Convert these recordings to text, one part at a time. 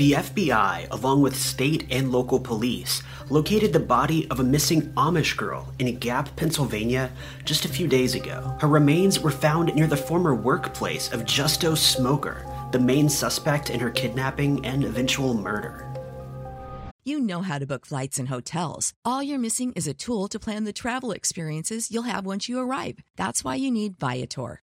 The FBI, along with state and local police, located the body of a missing Amish girl in Gap, Pennsylvania, just a few days ago. Her remains were found near the former workplace of Justo Smoker, the main suspect in her kidnapping and eventual murder. You know how to book flights and hotels. All you're missing is a tool to plan the travel experiences you'll have once you arrive. That's why you need Viator.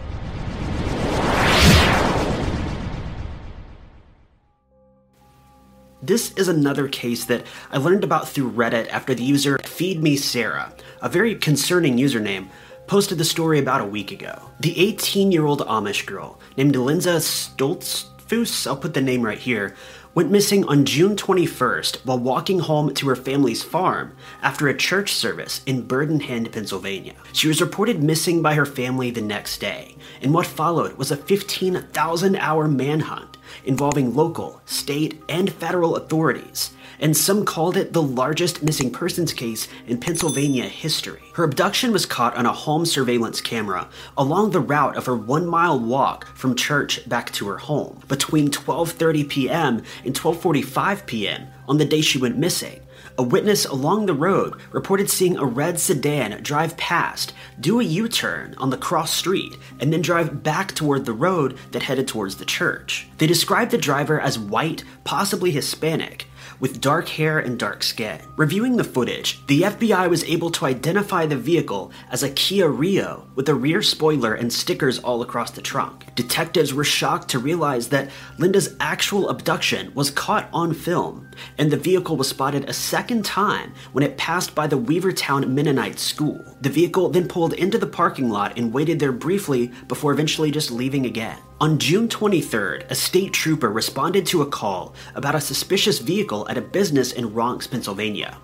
This is another case that I learned about through Reddit after the user Feed Me Sarah, a very concerning username, posted the story about a week ago. The 18 year old Amish girl named Linda Stoltzfoos, I'll put the name right here, went missing on June 21st while walking home to her family's farm after a church service in Bird Hand, Pennsylvania. She was reported missing by her family the next day, and what followed was a 15,000 hour manhunt involving local, state, and federal authorities, and some called it the largest missing persons case in Pennsylvania history. Her abduction was caught on a home surveillance camera along the route of her 1-mile walk from church back to her home between 12:30 p.m. and 12:45 p.m. on the day she went missing. A witness along the road reported seeing a red sedan drive past, do a U turn on the cross street, and then drive back toward the road that headed towards the church. They described the driver as white, possibly Hispanic, with dark hair and dark skin. Reviewing the footage, the FBI was able to identify the vehicle as a Kia Rio with a rear spoiler and stickers all across the trunk. Detectives were shocked to realize that Linda's actual abduction was caught on film, and the vehicle was spotted a second time when it passed by the Weavertown Mennonite School. The vehicle then pulled into the parking lot and waited there briefly before eventually just leaving again. On June 23rd, a state trooper responded to a call about a suspicious vehicle at a business in Ronks, Pennsylvania.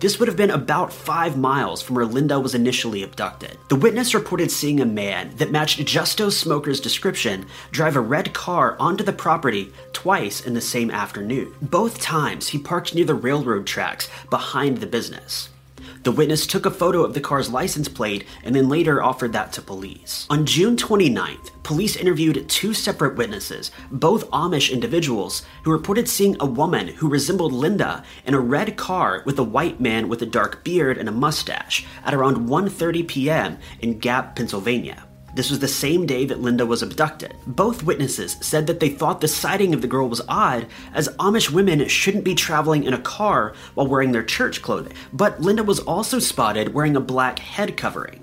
This would have been about five miles from where Linda was initially abducted. The witness reported seeing a man that matched Justo Smoker's description drive a red car onto the property twice in the same afternoon. Both times he parked near the railroad tracks behind the business. The witness took a photo of the car's license plate and then later offered that to police. On June 29th, police interviewed two separate witnesses, both Amish individuals, who reported seeing a woman who resembled Linda in a red car with a white man with a dark beard and a mustache at around 1:30 p.m. in Gap, Pennsylvania. This was the same day that Linda was abducted. Both witnesses said that they thought the sighting of the girl was odd, as Amish women shouldn't be traveling in a car while wearing their church clothing. But Linda was also spotted wearing a black head covering,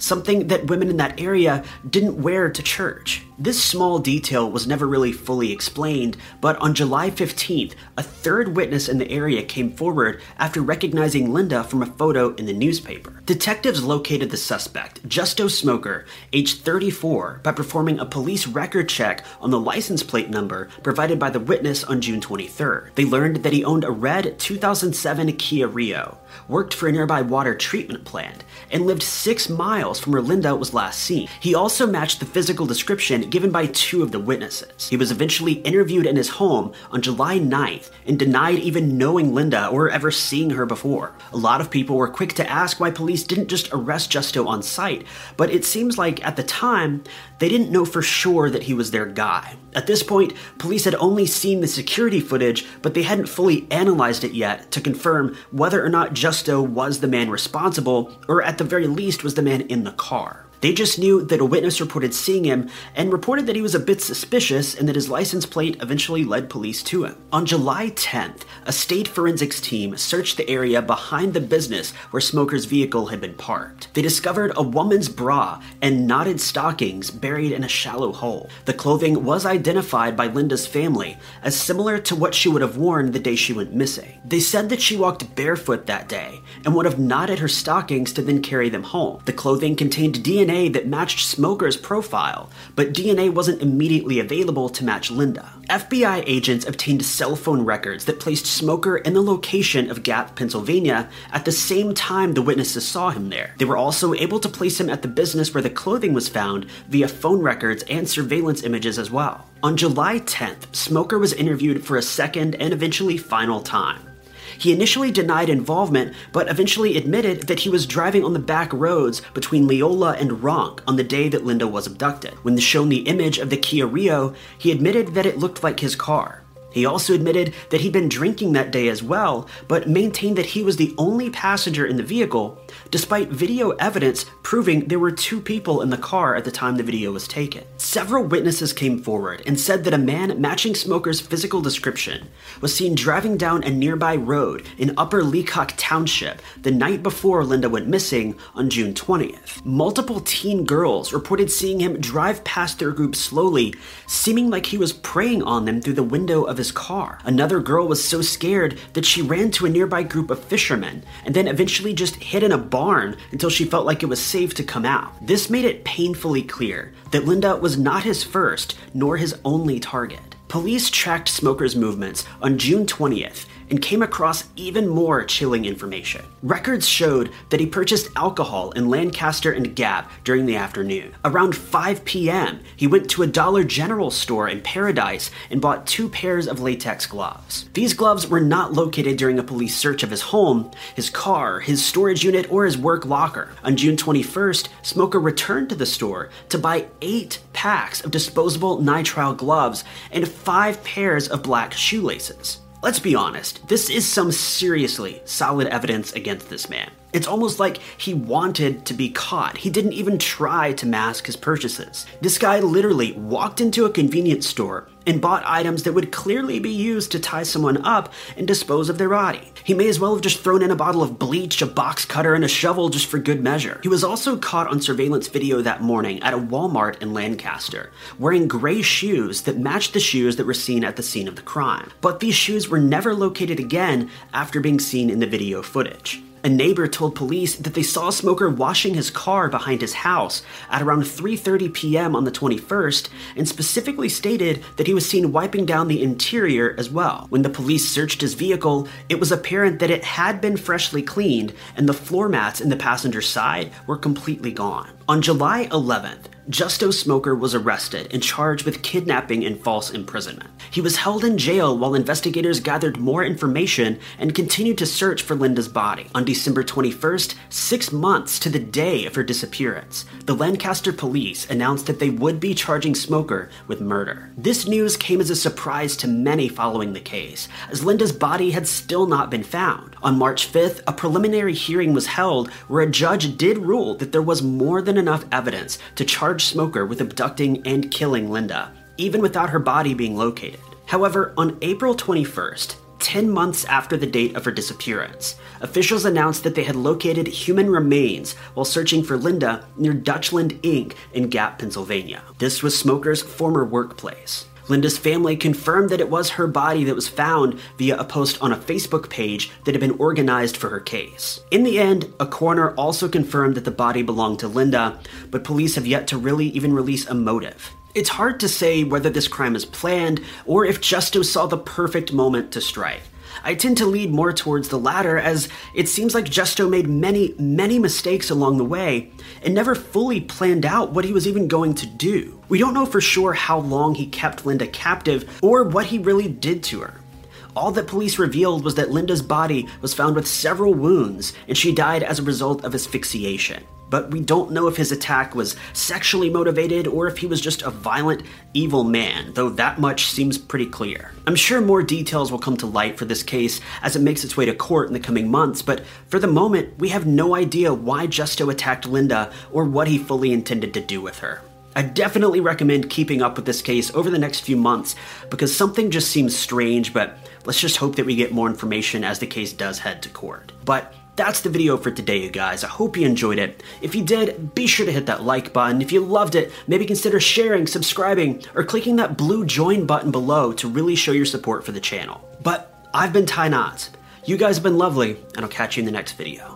something that women in that area didn't wear to church. This small detail was never really fully explained, but on July 15th, a third witness in the area came forward after recognizing Linda from a photo in the newspaper. Detectives located the suspect, Justo Smoker, age 34, by performing a police record check on the license plate number provided by the witness on June 23rd. They learned that he owned a red 2007 Kia Rio, worked for a nearby water treatment plant, and lived six miles from where Linda was last seen. He also matched the physical description given by two of the witnesses. He was eventually interviewed in his home on July 9th and denied even knowing Linda or ever seeing her before. A lot of people were quick to ask why police didn't just arrest Justo on site, but it seems like at the time, they didn't know for sure that he was their guy. At this point, police had only seen the security footage, but they hadn't fully analyzed it yet to confirm whether or not Justo was the man responsible, or at the very least was the man in the car. They just knew that a witness reported seeing him and reported that he was a bit suspicious and that his license plate eventually led police to him. On July 10th, a state forensics team searched the area behind the business where Smoker's vehicle had been parked. They discovered a woman's bra and knotted stockings buried in a shallow hole. The clothing was identified by Linda's family as similar to what she would have worn the day she went missing. They said that she walked barefoot that day and would have knotted her stockings to then carry them home. The clothing contained DNA DNA that matched Smoker's profile, but DNA wasn't immediately available to match Linda. FBI agents obtained cell phone records that placed Smoker in the location of Gap, Pennsylvania, at the same time the witnesses saw him there. They were also able to place him at the business where the clothing was found via phone records and surveillance images as well. On July 10th, Smoker was interviewed for a second and eventually final time. He initially denied involvement, but eventually admitted that he was driving on the back roads between Leola and Ronk on the day that Linda was abducted. When shown the image of the Kia Rio, he admitted that it looked like his car. He also admitted that he'd been drinking that day as well, but maintained that he was the only passenger in the vehicle, despite video evidence proving there were two people in the car at the time the video was taken. Several witnesses came forward and said that a man matching Smoker's physical description was seen driving down a nearby road in Upper Leacock Township the night before Linda went missing on June 20th. Multiple teen girls reported seeing him drive past their group slowly, seeming like he was preying on them through the window of his car. Another girl was so scared that she ran to a nearby group of fishermen and then eventually just hid in a barn until she felt like it was safe to come out. This made it painfully clear that Linda was not his first nor his only target. Police tracked Smoker's movements on June 20th and came across even more chilling information. Records showed that he purchased alcohol in Lancaster and Gap during the afternoon. Around 5 p.m., he went to a Dollar General store in Paradise and bought two pairs of latex gloves. These gloves were not located during a police search of his home, his car, his storage unit, or his work locker. On June 21st, Smoker returned to the store to buy eight packs of disposable nitrile gloves and five pairs of black shoelaces. Let's be honest, this is some seriously solid evidence against this man. It's almost like he wanted to be caught. He didn't even try to mask his purchases. This guy literally walked into a convenience store and bought items that would clearly be used to tie someone up and dispose of their body. He may as well have just thrown in a bottle of bleach, a box cutter, and a shovel just for good measure. He was also caught on surveillance video that morning at a Walmart in Lancaster, wearing gray shoes that matched the shoes that were seen at the scene of the crime. But these shoes were never located again after being seen in the video footage. A neighbor told police that they saw Smoker washing his car behind his house at around 3:30 p.m. on the 21st and specifically stated that he was seen wiping down the interior as well. When the police searched his vehicle, it was apparent that it had been freshly cleaned and the floor mats in the passenger side were completely gone. On July 11th, Justo Smoker was arrested and charged with kidnapping and false imprisonment. He was held in jail while investigators gathered more information and continued to search for Linda's body. On December 21st, six months to the day of her disappearance, the Lancaster police announced that they would be charging Smoker with murder. This news came as a surprise to many following the case, as Linda's body had still not been found. On March 5th, a preliminary hearing was held where a judge did rule that there was more than enough evidence to charge Smoker with abducting and killing Linda, even without her body being located. However, on April 21st, 10 months after the date of her disappearance, officials announced that they had located human remains while searching for Linda near Dutchland Inc. in Gap, Pennsylvania. This was Smoker's former workplace. Linda's family confirmed that it was her body that was found via a post on a Facebook page that had been organized for her case. In the end, a coroner also confirmed that the body belonged to Linda, but police have yet to really even release a motive. It's hard to say whether this crime is planned or if Justo saw the perfect moment to strike. I tend to lead more towards the latter, as it seems like Justo made many, many mistakes along the way and never fully planned out what he was even going to do. We don't know for sure how long he kept Linda captive or what he really did to her. All that police revealed was that Linda's body was found with several wounds and she died as a result of asphyxiation but we don't know if his attack was sexually motivated or if he was just a violent, evil man, though that much seems pretty clear. I'm sure more details will come to light for this case as it makes its way to court in the coming months, but for the moment, we have no idea why Justo attacked Linda or what he fully intended to do with her. I definitely recommend keeping up with this case over the next few months because something just seems strange, but let's just hope that we get more information as the case does head to court. But that's the video for today, you guys. I hope you enjoyed it. If you did, be sure to hit that like button. If you loved it, maybe consider sharing, subscribing, or clicking that blue join button below to really show your support for the channel. But I've been Ty Notts. You guys have been lovely, and I'll catch you in the next video.